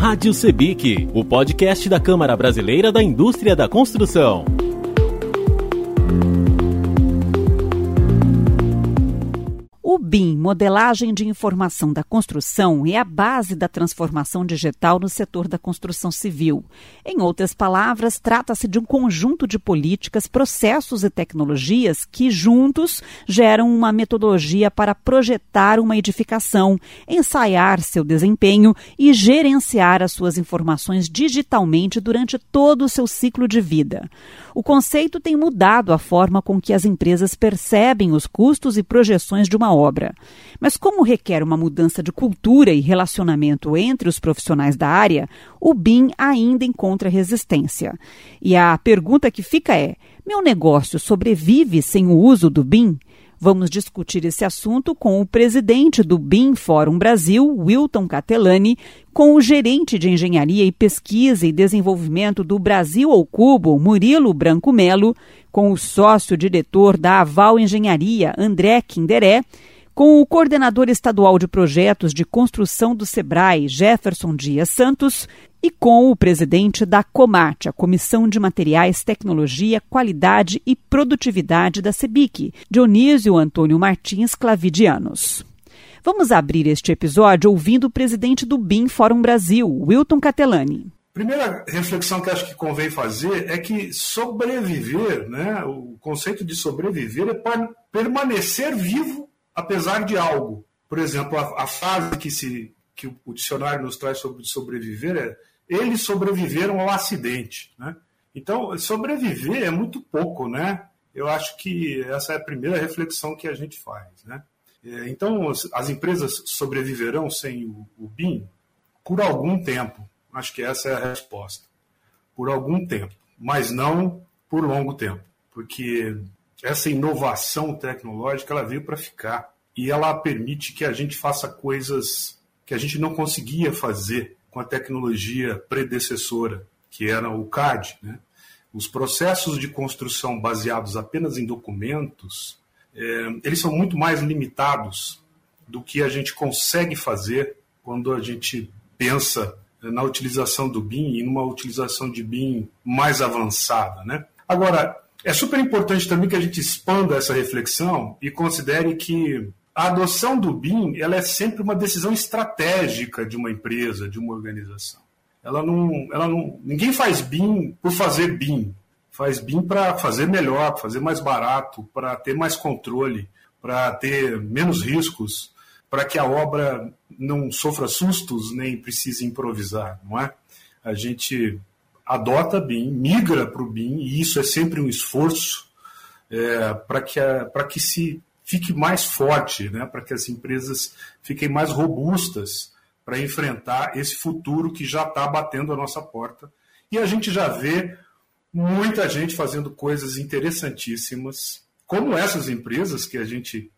Rádio Sebic, o podcast da Câmara Brasileira da Indústria da Construção. BIM, modelagem de informação da construção, é a base da transformação digital no setor da construção civil. Em outras palavras, trata-se de um conjunto de políticas, processos e tecnologias que, juntos, geram uma metodologia para projetar uma edificação, ensaiar seu desempenho e gerenciar as suas informações digitalmente durante todo o seu ciclo de vida. O conceito tem mudado a forma com que as empresas percebem os custos e projeções de uma obra. Mas, como requer uma mudança de cultura e relacionamento entre os profissionais da área, o BIM ainda encontra resistência. E a pergunta que fica é: meu negócio sobrevive sem o uso do BIM? Vamos discutir esse assunto com o presidente do BIM Fórum Brasil, Wilton Catelani, com o gerente de engenharia e pesquisa e desenvolvimento do Brasil ao Cubo, Murilo Branco Melo, com o sócio-diretor da Aval Engenharia, André Kinderé, com o coordenador estadual de projetos de construção do SEBRAE, Jefferson Dias Santos, e com o presidente da Comate, a Comissão de Materiais, Tecnologia, Qualidade e Produtividade da CEBIC, Dionísio Antônio Martins Clavidianos. Vamos abrir este episódio ouvindo o presidente do BIM Fórum Brasil, Wilton Catelani. Primeira reflexão que acho que convém fazer é que sobreviver, né, o conceito de sobreviver é permanecer vivo apesar de algo. Por exemplo, a, a frase que, se, que o dicionário nos traz sobre sobreviver é eles sobreviveram ao acidente. Né? Então, sobreviver é muito pouco, né? Eu acho que essa é a primeira reflexão que a gente faz, né? É, então, as empresas sobreviverão sem o, o BIM por algum tempo. Acho que essa é a resposta. Por algum tempo, mas não por longo tempo, porque essa inovação tecnológica ela veio para ficar e ela permite que a gente faça coisas que a gente não conseguia fazer com a tecnologia predecessora, que era o CAD. Né? Os processos de construção baseados apenas em documentos, é, eles são muito mais limitados do que a gente consegue fazer quando a gente pensa na utilização do BIM e numa utilização de BIM mais avançada. Né? Agora, é super importante também que a gente expanda essa reflexão e considere que a adoção do BIM ela é sempre uma decisão estratégica de uma empresa, de uma organização. Ela não, ela não, ninguém faz BIM por fazer BIM. Faz BIM para fazer melhor, para fazer mais barato, para ter mais controle, para ter menos riscos, para que a obra não sofra sustos nem precise improvisar, não é? A gente adota BIM, migra para o BIM, e isso é sempre um esforço é, para que, que se fique mais forte, né, para que as empresas fiquem mais robustas para enfrentar esse futuro que já está batendo a nossa porta. E a gente já vê muita gente fazendo coisas interessantíssimas, como essas empresas que a gente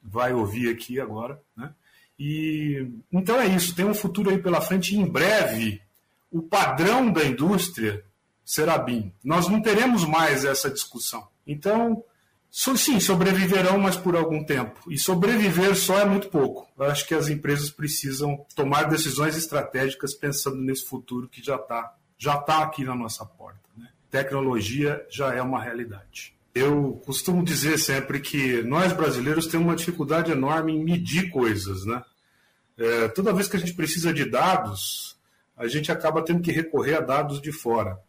vai ouvir aqui agora. Né? E então é isso, tem um futuro aí pela frente e em breve o padrão da indústria será BIM. Nós não teremos mais essa discussão. Então, sim, sobreviverão, mas por algum tempo. E sobreviver só é muito pouco. Eu acho que as empresas precisam tomar decisões estratégicas pensando nesse futuro que já está já tá aqui na nossa porta. Né? Tecnologia já é uma realidade. Eu costumo dizer sempre que nós brasileiros temos uma dificuldade enorme em medir coisas. Né? É, toda vez que a gente precisa de dados, a gente acaba tendo que recorrer a dados de fora.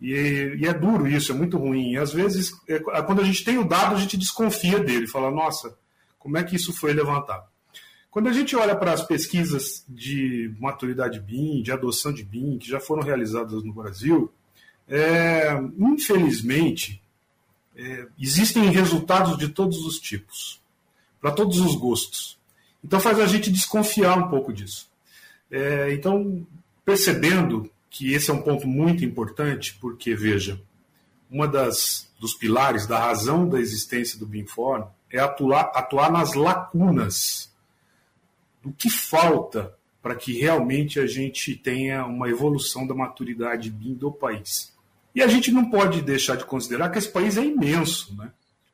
E, e é duro isso, é muito ruim. E às vezes, é, quando a gente tem o dado, a gente desconfia dele, fala, nossa, como é que isso foi levantado? Quando a gente olha para as pesquisas de maturidade BIM, de adoção de BIM, que já foram realizadas no Brasil, é, infelizmente, é, existem resultados de todos os tipos, para todos os gostos. Então faz a gente desconfiar um pouco disso. É, então, percebendo que esse é um ponto muito importante, porque, veja, uma das dos pilares da razão da existência do BIMFORM é atuar, atuar nas lacunas do que falta para que realmente a gente tenha uma evolução da maturidade BIM do país. E a gente não pode deixar de considerar que esse país é imenso. Né?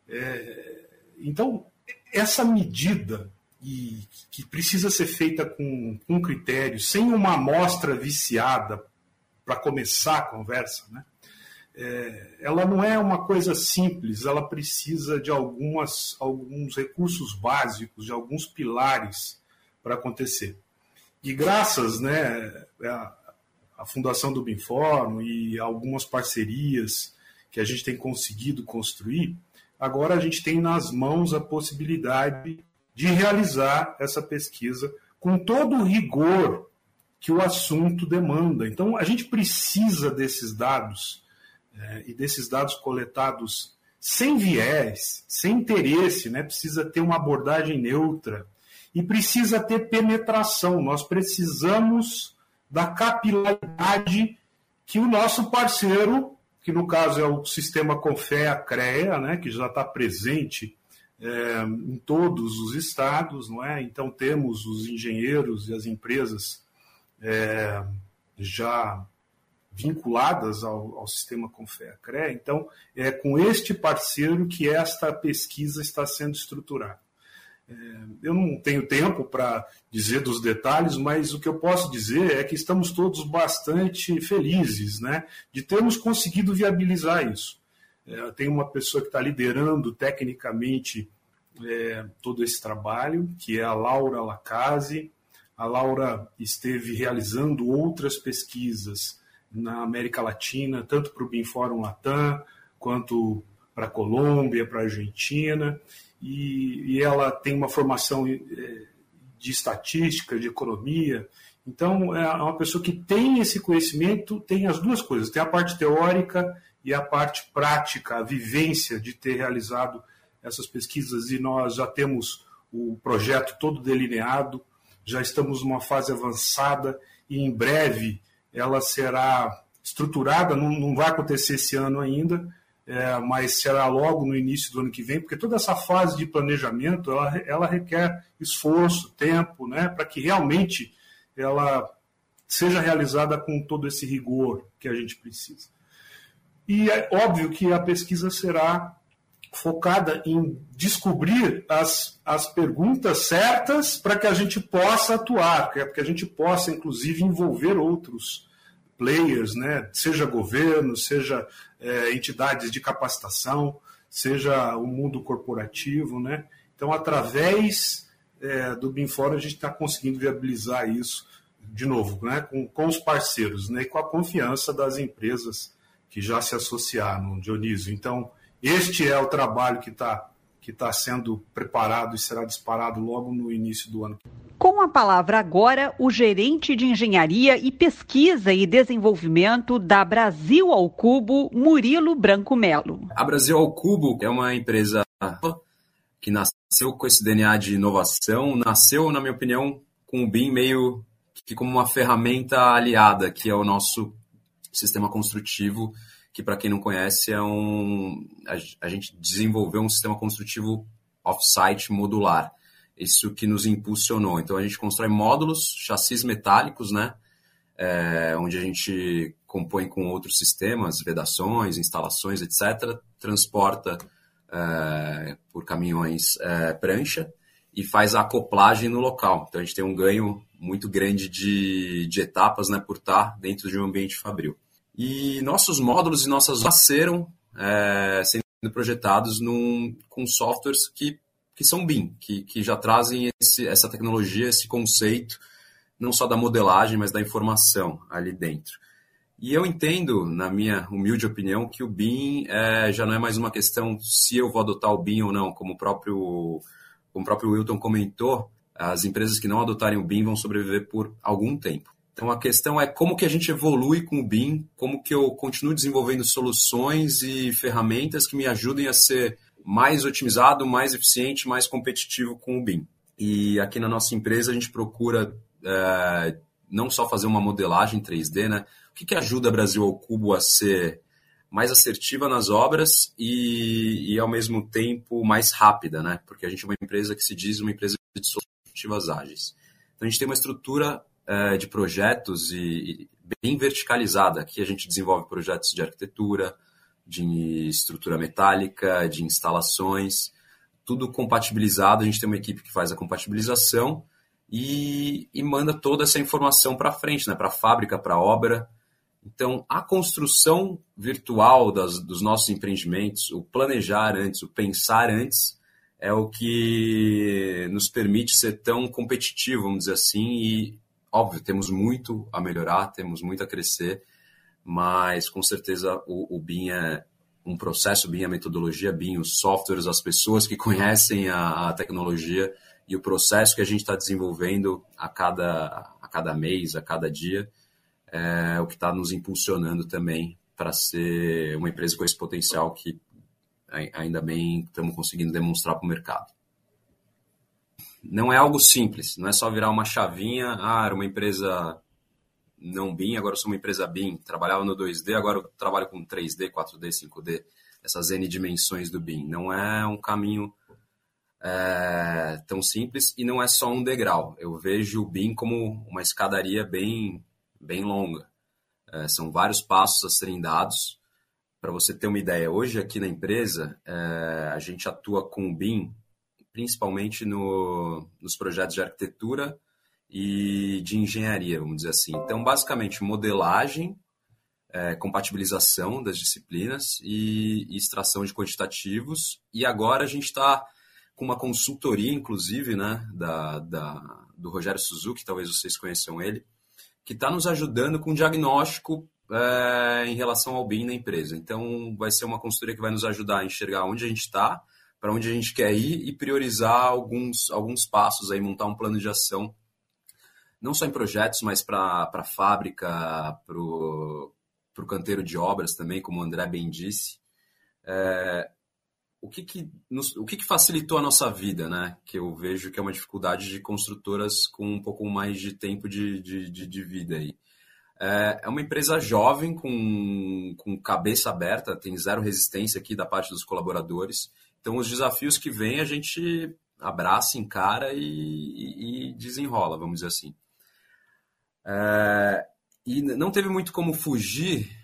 É, então, essa medida e que precisa ser feita com, com critério, sem uma amostra viciada para começar a conversa, né? É, ela não é uma coisa simples, ela precisa de algumas, alguns recursos básicos, de alguns pilares para acontecer. E graças né, à, à Fundação do Binform e algumas parcerias que a gente tem conseguido construir, agora a gente tem nas mãos a possibilidade de realizar essa pesquisa com todo o rigor que o assunto demanda. Então, a gente precisa desses dados é, e desses dados coletados sem viés, sem interesse, né? precisa ter uma abordagem neutra e precisa ter penetração. Nós precisamos da capilaridade que o nosso parceiro, que no caso é o sistema Confea CREA, né? que já está presente é, em todos os estados, não é? Então temos os engenheiros e as empresas é, já vinculadas ao, ao sistema Confea-CRE. Então é com este parceiro que esta pesquisa está sendo estruturada. É, eu não tenho tempo para dizer dos detalhes, mas o que eu posso dizer é que estamos todos bastante felizes né, de termos conseguido viabilizar isso. É, tem uma pessoa que está liderando tecnicamente é, todo esse trabalho, que é a Laura Lacase. A Laura esteve realizando outras pesquisas na América Latina, tanto para o BIMFórum Latam, quanto para a Colômbia, para a Argentina, e, e, ela tem uma formação é, de estatística, de economia. Então, é uma pessoa que tem esse conhecimento, tem as duas coisas, tem a parte teórica e a parte prática, a vivência de ter realizado essas pesquisas e nós já temos o projeto todo delineado, já estamos numa fase avançada e em breve ela será estruturada, não, não vai acontecer esse ano ainda, é, mas será logo no início do ano que vem, porque toda essa fase de planejamento ela, ela requer esforço, tempo, né, para que realmente ela seja realizada com todo esse rigor que a gente precisa. E é óbvio que a pesquisa será focada em descobrir as, as perguntas certas para que a gente possa atuar, para que a gente possa, inclusive, envolver outros players, né? seja governo, seja é, entidades de capacitação, seja o mundo corporativo. Né? Então, através é, do BIMFOR, a gente está conseguindo viabilizar isso, de novo, né? com, com os parceiros né? e com a confiança das empresas que já se associaram, Dionísio. Então, este é o trabalho que está que está sendo preparado e será disparado logo no início do ano. Com a palavra agora, o gerente de engenharia e pesquisa e desenvolvimento da Brasil ao Cubo, Murilo Branco Melo. A Brasil ao Cubo é uma empresa que nasceu com esse DNA de inovação, nasceu, na minha opinião, com o BIM meio que como uma ferramenta aliada, que é o nosso sistema construtivo que para quem não conhece é um a, gente desenvolveu um sistema construtivo off-site modular. Isso que nos impulsionou. Então a gente constrói módulos, chassis metálicos, né? É, onde a gente compõe com outros sistemas, vedações, instalações, etc. Transporta é, por caminhões é, prancha e faz a acoplagem no local. Então a gente tem um ganho muito grande de, de etapas né, por estar dentro de um ambiente fabril. E nossos módulos e nossas nasceram é, sendo projetados num, com softwares que, que são BIM, que, que já trazem esse, essa tecnologia, esse conceito, não só da modelagem, mas da informação ali dentro. E eu entendo, na minha humilde opinião, que o BIM é, já não é mais uma questão se eu vou adotar o BIM ou não, como o próprio, como o próprio Wilton comentou, as empresas que não adotarem o BIM vão sobreviver por algum tempo. Então a questão é como que a gente evolui com o BIM, como que eu continuo desenvolvendo soluções e ferramentas que me ajudem a ser mais otimizado, mais eficiente, mais competitivo com o BIM. E aqui na nossa empresa a gente procura é, não só fazer uma modelagem 3D, né? O que, que ajuda Brasil ao Cubo a ser mais assertiva nas obras e, e, ao mesmo tempo mais rápida, né? Porque a gente é uma empresa que se diz uma empresa de soluções ágeis. Então a gente tem uma estrutura é, de projetos e, e bem verticalizada. Aqui a gente desenvolve projetos de arquitetura, de estrutura metálica, de instalações, tudo compatibilizado. A gente tem uma equipe que faz a compatibilização e, e manda toda essa informação para frente, né? para a fábrica, para a obra. Então, a construção virtual das, dos nossos empreendimentos, o planejar antes, o pensar antes, é o que nos permite ser tão competitivo, vamos dizer assim, e, óbvio, temos muito a melhorar, temos muito a crescer, mas com certeza o, o BIM é um processo, BIM é a metodologia, BIM, os softwares, as pessoas que conhecem a, a tecnologia e o processo que a gente está desenvolvendo a cada, a cada mês, a cada dia, é o que está nos impulsionando também para ser uma empresa com esse potencial que ainda bem estamos conseguindo demonstrar para o mercado. Não é algo simples, não é só virar uma chavinha, ah, era uma empresa não BIM, agora sou uma empresa BIM, trabalhava no 2D, agora eu trabalho com 3D, 4D, 5D, essas N dimensões do BIM. Não é um caminho é, tão simples e não é só um degrau. Eu vejo o BIM como uma escadaria bem, bem longa. É, são vários passos a serem dados. Para você ter uma ideia, hoje aqui na empresa, é, a gente atua com o BIM principalmente no, nos projetos de arquitetura e de engenharia, vamos dizer assim. Então, basicamente, modelagem, é, compatibilização das disciplinas e, e extração de quantitativos. E agora a gente está com uma consultoria, inclusive, né, da, da, do Rogério Suzuki, talvez vocês conheçam ele, que está nos ajudando com diagnóstico é, em relação ao BIM na empresa. Então, vai ser uma consultoria que vai nos ajudar a enxergar onde a gente está, para onde a gente quer ir e priorizar alguns, alguns passos, aí, montar um plano de ação, não só em projetos, mas para a fábrica, para o canteiro de obras também, como o André bem disse. É, o que que, nos, o que que facilitou a nossa vida, né? Que eu vejo que é uma dificuldade de construtoras com um pouco mais de tempo de, de, de, de vida aí. É, é uma empresa jovem, com, com cabeça aberta, tem zero resistência aqui da parte dos colaboradores. Então, os desafios que vêm, a gente abraça, encara e, e, desenrola, vamos dizer assim. É, e não teve muito como fugir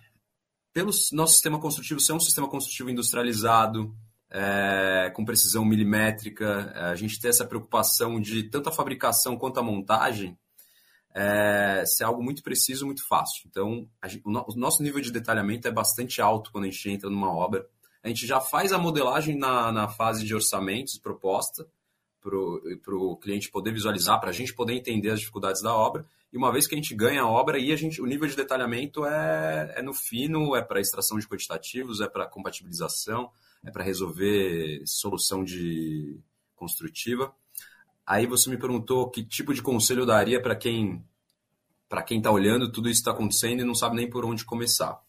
pelo nosso sistema construtivo ser um sistema construtivo industrializado, é, com precisão milimétrica, a gente tem essa preocupação de tanto a fabricação quanto a montagem é, ser algo muito preciso, muito fácil. Então, o, no, o, nosso nível de detalhamento é bastante alto quando a gente entra numa obra. A gente já faz a modelagem na, na fase de orçamentos, proposta, para o cliente poder visualizar, para a gente poder entender as dificuldades da obra. E uma vez que a gente ganha a obra, aí a gente, o nível de detalhamento é, é no fino, é para extração de quantitativos, é para compatibilização, é para resolver solução de construtiva. Aí você me perguntou que tipo de conselho eu daria para quem para quem está olhando tudo isso está acontecendo e não sabe nem por onde começar.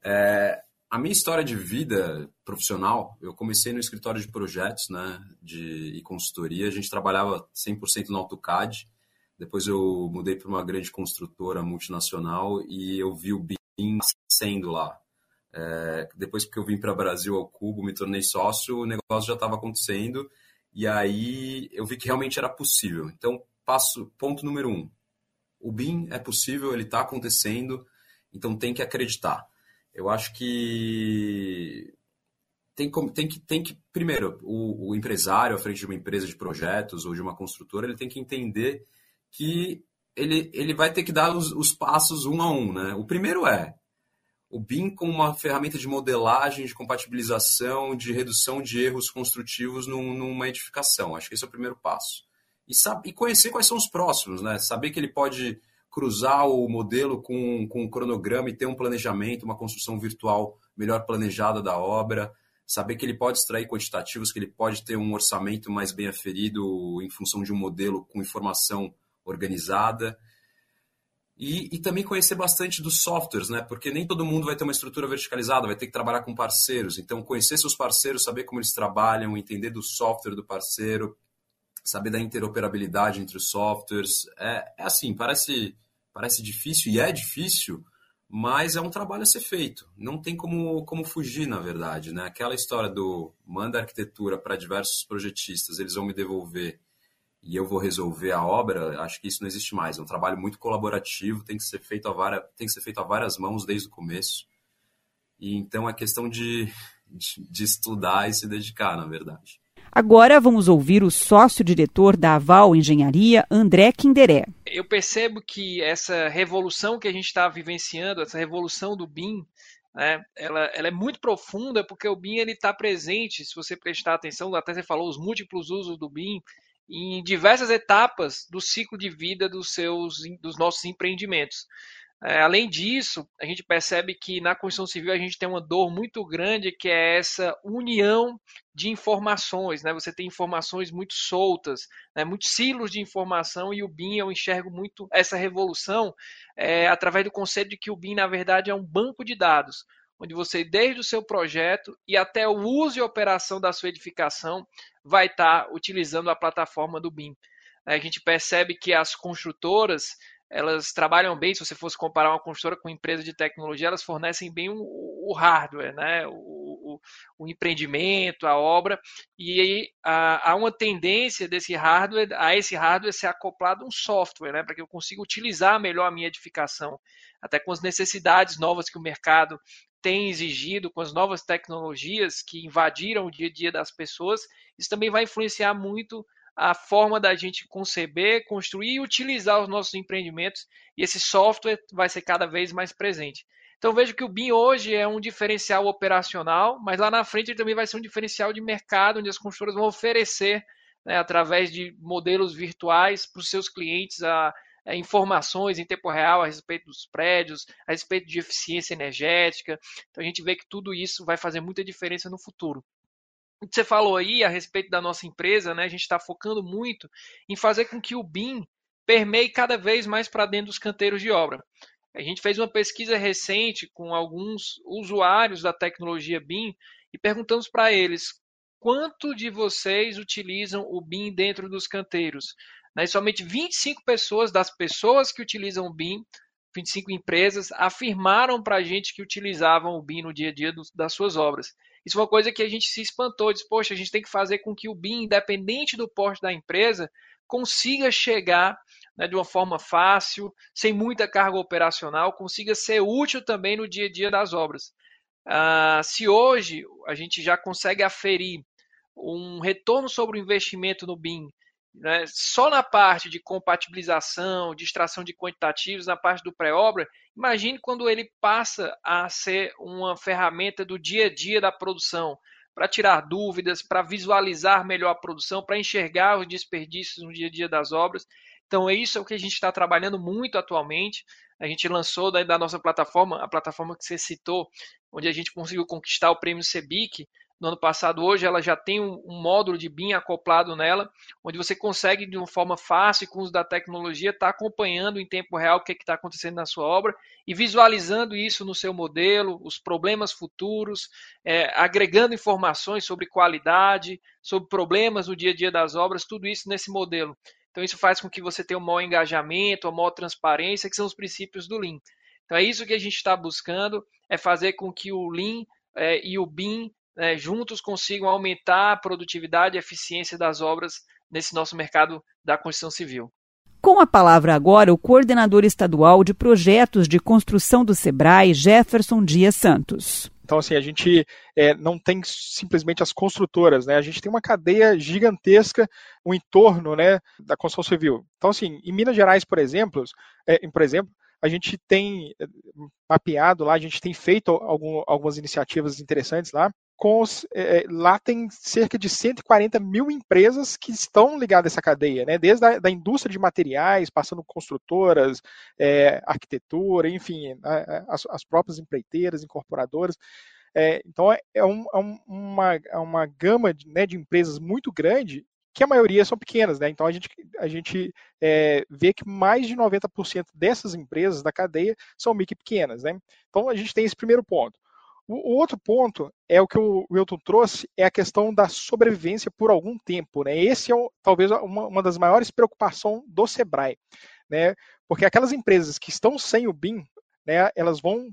É, a minha história de vida profissional, eu comecei no escritório de projetos, né, de e consultoria. A gente trabalhava 100% no AutoCAD. Depois eu mudei para uma grande construtora multinacional e eu vi o BIM sendo lá. É, depois que eu vim para Brasil ao Cubo, me tornei sócio, o negócio já estava acontecendo e aí eu vi que realmente era possível. Então, passo ponto número um: o BIM é possível, ele está acontecendo, então tem que acreditar. Eu acho que tem, tem, que, tem que primeiro, o, o empresário à frente de uma empresa de projetos ou de uma construtora, ele tem que entender que ele, ele vai ter que dar os, os passos um a um. Né? O primeiro é o BIM como uma ferramenta de modelagem, de compatibilização, de redução de erros construtivos num, numa edificação. Acho que esse é o primeiro passo. E, sabe, e conhecer quais são os próximos, né? Saber que ele pode cruzar o modelo com, com um cronograma e ter um planejamento, uma construção virtual melhor planejada da obra, saber que ele pode extrair quantitativos, que ele pode ter um orçamento mais bem aferido em função de um modelo com informação organizada. E, e, também conhecer bastante dos softwares, né? Porque nem todo mundo vai ter uma estrutura verticalizada, vai ter que trabalhar com parceiros. Então, conhecer seus parceiros, saber como eles trabalham, entender do software do parceiro, saber da interoperabilidade entre os softwares. É, é assim, parece, parece difícil e é difícil, mas é um trabalho a ser feito. Não tem como, como fugir, na verdade, né? Aquela história do manda arquitetura para diversos projetistas, eles vão me devolver e eu vou resolver a obra, acho que isso não existe mais. É um trabalho muito colaborativo, tem que ser feito a, várias, tem que ser feito a várias mãos desde o começo. E então é questão de, de, de estudar e se dedicar, na verdade. Agora vamos ouvir o sócio-diretor da Aval Engenharia, André Quinderé. Eu percebo que essa revolução que a gente está vivenciando, essa revolução do BIM, né, ela, ela, é muito profunda porque o BIM está presente, se você prestar atenção, até você falou os múltiplos usos do BIM, em diversas etapas do ciclo de vida dos, seus, dos nossos empreendimentos. É, além disso, a gente percebe que na construção civil a gente tem uma dor muito grande que é essa união de informações. Né? Você tem informações muito soltas, né? muitos silos de informação, e o BIM eu enxergo muito essa revolução é, através do conceito de que o BIM, na verdade, é um banco de dados, onde você, desde o seu projeto e até o uso e operação da sua edificação, vai estar utilizando a plataforma do BIM. A gente percebe que as construtoras elas trabalham bem, se você fosse comparar uma construtora com uma empresa de tecnologia, elas fornecem bem o, o hardware, né? O, o, o, empreendimento, a obra, e aí há, há, uma tendência desse hardware, a esse hardware ser acoplado um software, né? para que eu consiga utilizar melhor a minha edificação, até com as necessidades novas que o mercado tem exigido, com as novas tecnologias que invadiram o dia a dia das pessoas, isso também vai influenciar muito a forma da gente conceber, construir e utilizar os nossos empreendimentos, e esse software vai ser cada vez mais presente. Então vejo que o BIM hoje é um diferencial operacional, mas lá na frente ele também vai ser um diferencial de mercado, onde as construtoras vão oferecer, né, através de modelos virtuais, para os seus clientes a, a informações em tempo real a respeito dos prédios, a respeito de eficiência energética. Então a gente vê que tudo isso vai fazer muita diferença no futuro que você falou aí a respeito da nossa empresa, né? A gente está focando muito em fazer com que o BIM permeie cada vez mais para dentro dos canteiros de obra. A gente fez uma pesquisa recente com alguns usuários da tecnologia BIM e perguntamos para eles quanto de vocês utilizam o BIM dentro dos canteiros. Né? E somente 25 pessoas das pessoas que utilizam o BIM, 25 empresas, afirmaram para a gente que utilizavam o BIM no dia a dia das suas obras. Isso foi uma coisa que a gente se espantou, disse, poxa, a gente tem que fazer com que o BIM, independente do porte da empresa, consiga chegar né, de uma forma fácil, sem muita carga operacional, consiga ser útil também no dia a dia das obras. Ah, se hoje a gente já consegue aferir um retorno sobre o investimento no BIM né, só na parte de compatibilização, de extração de quantitativos, na parte do pré-obra, imagine quando ele passa a ser uma ferramenta do dia a dia da produção, para tirar dúvidas, para visualizar melhor a produção, para enxergar os desperdícios no dia a dia das obras. Então, é isso que a gente está trabalhando muito atualmente. A gente lançou da, da nossa plataforma, a plataforma que você citou, onde a gente conseguiu conquistar o prêmio CEBIC, no ano passado, hoje ela já tem um, um, módulo de BIM acoplado nela, onde você consegue, de uma forma fácil, com o uso da tecnologia, estar tá acompanhando em tempo real o que é está acontecendo na sua obra e visualizando isso no seu modelo, os problemas futuros, é, agregando informações sobre qualidade, sobre problemas no dia a dia das obras, tudo isso nesse modelo. Então, isso faz com que você tenha um maior engajamento, uma maior transparência, que são os princípios do Lean. Então, é isso que a gente está buscando, é fazer com que o Lean é, e o BIM né, juntos consigam aumentar a produtividade e eficiência das obras nesse nosso mercado da construção civil. Com a palavra agora, o coordenador estadual de projetos de construção do SEBRAE, Jefferson Dias Santos. Então, assim, a gente é, não tem simplesmente as construtoras, né? A gente tem uma cadeia gigantesca no entorno, né, da construção civil. Então, assim, em Minas Gerais, por exemplo, é, por exemplo, a gente tem é, mapeado lá, a gente tem feito algum, algumas iniciativas interessantes lá com os, é, lá tem cerca de 140 mil empresas que estão ligadas a essa cadeia, né? desde a da indústria de materiais, passando construtoras, é, arquitetura, enfim, as, as, próprias empreiteiras, incorporadoras. É, então é, é um, é uma, é uma gama de, né, de, empresas muito grande que a maioria são pequenas, né? Então a gente, a gente é, vê que mais de 90% dessas empresas da cadeia são micro pequenas, né? Então a gente tem esse primeiro ponto. O, outro ponto é o que o Wilton trouxe, é a questão da sobrevivência por algum tempo. Né? Esse é o, talvez uma, uma, das maiores preocupações do Sebrae, né? porque aquelas empresas que estão sem o BIM, né, elas vão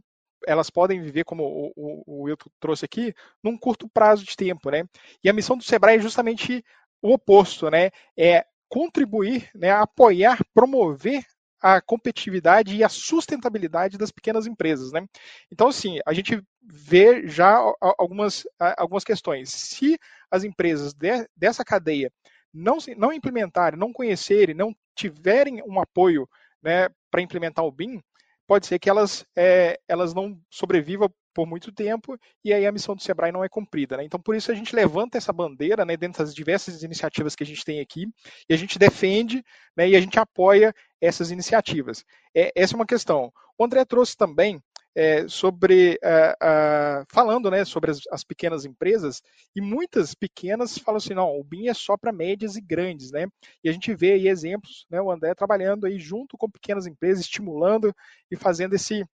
elas podem viver, como o, o, o Wilton trouxe aqui, num curto prazo de tempo. Né? E a missão do Sebrae é justamente o oposto, né? é contribuir, né, apoiar, promover a competitividade e a sustentabilidade das pequenas empresas. Né? Então, assim, a gente vê já algumas, algumas questões. Se as empresas de, dessa cadeia não, não implementarem, não conhecerem, não tiverem um apoio né, para implementar o BIM, pode ser que elas, é, elas não sobrevivam por muito tempo e aí a missão do Sebrae não é cumprida. Né? Então, por isso a gente levanta essa bandeira né, dentro das diversas iniciativas que a gente tem aqui e a gente defende né, e a gente apoia essas iniciativas. É, essa é uma questão. O André trouxe também é, sobre uh, uh, falando né, sobre as, as, pequenas empresas, e muitas pequenas falam assim, não, o BIM é só para médias e grandes, né? E a gente vê aí exemplos, né, o André trabalhando aí junto com pequenas empresas, estimulando e fazendo esse,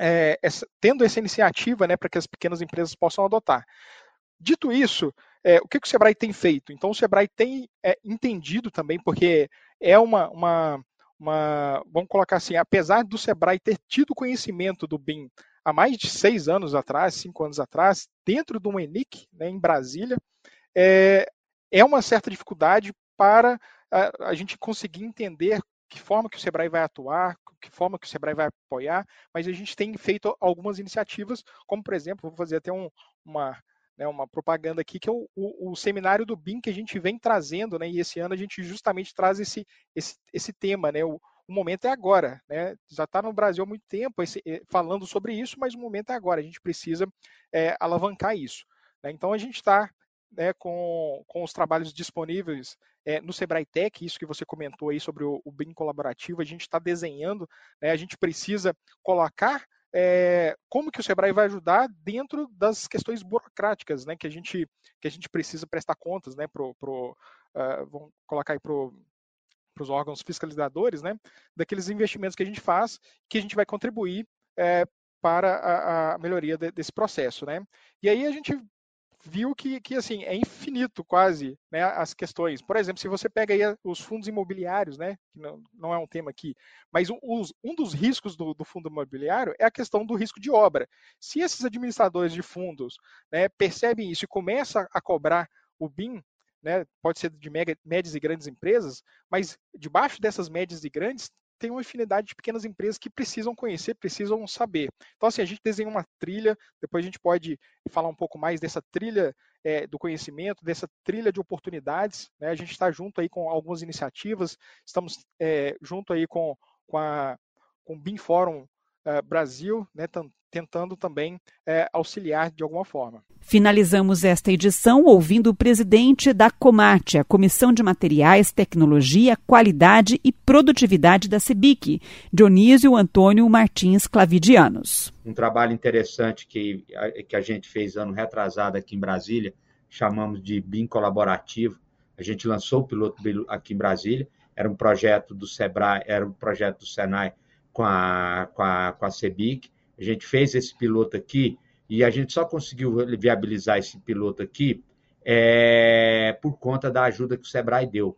é, essa, tendo essa iniciativa né, para que as pequenas empresas possam adotar. Dito isso, é, o que, que, o Sebrae tem feito? Então, o Sebrae tem é, entendido também, porque é uma, uma uma, vamos colocar assim, apesar do Sebrae ter tido conhecimento do BIM há mais de seis anos atrás, cinco anos atrás, dentro do ENIC, né, em Brasília, é, é uma certa dificuldade para a, a, gente conseguir entender que forma que o Sebrae vai atuar, que forma que o Sebrae vai apoiar, mas a gente tem feito algumas iniciativas, como por exemplo, vou fazer até um, uma, né, uma propaganda aqui, que é o, o, o, seminário do BIM que a gente vem trazendo, né, e esse ano a gente justamente traz esse, esse, esse tema, né, o, o momento é agora, né, já está no Brasil há muito tempo esse, eh, falando sobre isso, mas o momento é agora, a gente precisa é, alavancar isso. Né, então a gente está né, com, com os trabalhos disponíveis é, no Sebrae Tech, isso que você comentou aí sobre o, o BIM colaborativo, a gente está desenhando, né, a gente precisa colocar é, como que o Sebrae vai ajudar dentro das questões burocráticas, né, que a gente que a gente precisa prestar contas, né, pro, uh, vamos colocar aí para os órgãos fiscalizadores, né, daqueles investimentos que a gente faz, que a gente vai contribuir é, para a, a melhoria de, desse processo, né? E aí a gente viu que, que assim, é infinito quase né, as questões. Por exemplo, se você pega aí os fundos imobiliários, né, que não, não é um tema aqui, mas os, um dos riscos do, do, fundo imobiliário é a questão do risco de obra. Se esses administradores de fundos né, percebem isso e começam a cobrar o BIM, né, pode ser de mega, médias e grandes empresas, mas debaixo dessas médias e grandes tem uma infinidade de pequenas empresas que precisam conhecer, precisam saber. Então, assim, a gente desenha uma trilha, depois a gente pode falar um pouco mais dessa trilha é, do conhecimento, dessa trilha de oportunidades. Né? A gente está junto aí com algumas iniciativas, estamos é, junto aí com, com, a, com o BIM Fórum uh, Brasil, né, tentando também é, auxiliar de alguma forma. Finalizamos esta edição ouvindo o presidente da Comate, a Comissão de Materiais, Tecnologia, Qualidade e Produtividade da CEBIC, Dionísio Antônio Martins Clavidianos. Um trabalho interessante que, que a gente fez ano retrasado aqui em Brasília, chamamos de BIM colaborativo. A gente lançou o piloto aqui em Brasília, era um projeto do Sebrae, era um projeto do Senai com a, com a, com a CEBIC. A gente fez esse piloto aqui e a gente só conseguiu viabilizar esse piloto aqui é, por conta da ajuda que o Sebrae deu.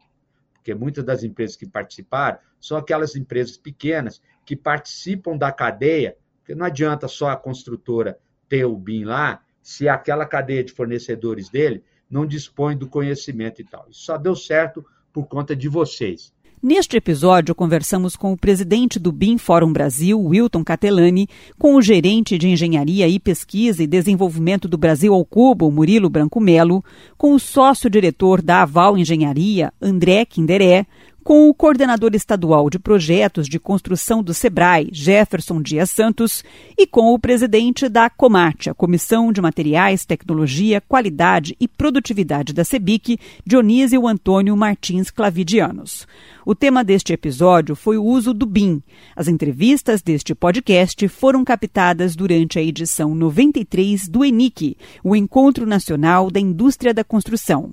Porque muitas das empresas que participaram são aquelas empresas pequenas que participam da cadeia, porque não adianta só a construtora ter o BIM lá, se aquela cadeia de fornecedores dele não dispõe do conhecimento e tal. Isso só deu certo por conta de vocês. Neste episódio, conversamos com o presidente do BIM Fórum Brasil, Wilton Catelani, com o gerente de Engenharia e Pesquisa e Desenvolvimento do Brasil ao Cubo, Murilo Branco Melo, com o sócio-diretor da Aval Engenharia, André Kinderé, com o coordenador estadual de projetos de construção do SEBRAE, Jefferson Dias Santos, e com o presidente da Comate, a Comissão de Materiais, Tecnologia, Qualidade e Produtividade da CEBIC, Dionísio Antônio Martins Clavidianos. O tema deste episódio foi o uso do BIM. As entrevistas deste podcast foram captadas durante a edição 93 do ENIC, o Encontro Nacional da Indústria da Construção.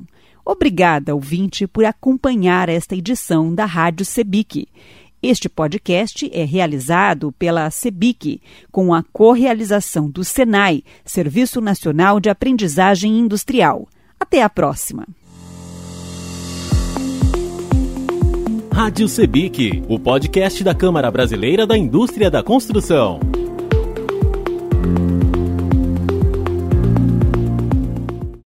Obrigada, ouvinte, por acompanhar esta edição da Rádio Sebic. Este podcast é realizado pela Sebic, com a correalização do SENAI, Serviço Nacional de Aprendizagem Industrial. Até a próxima. Rádio Sebic, o podcast da Câmara Brasileira da Indústria da Construção.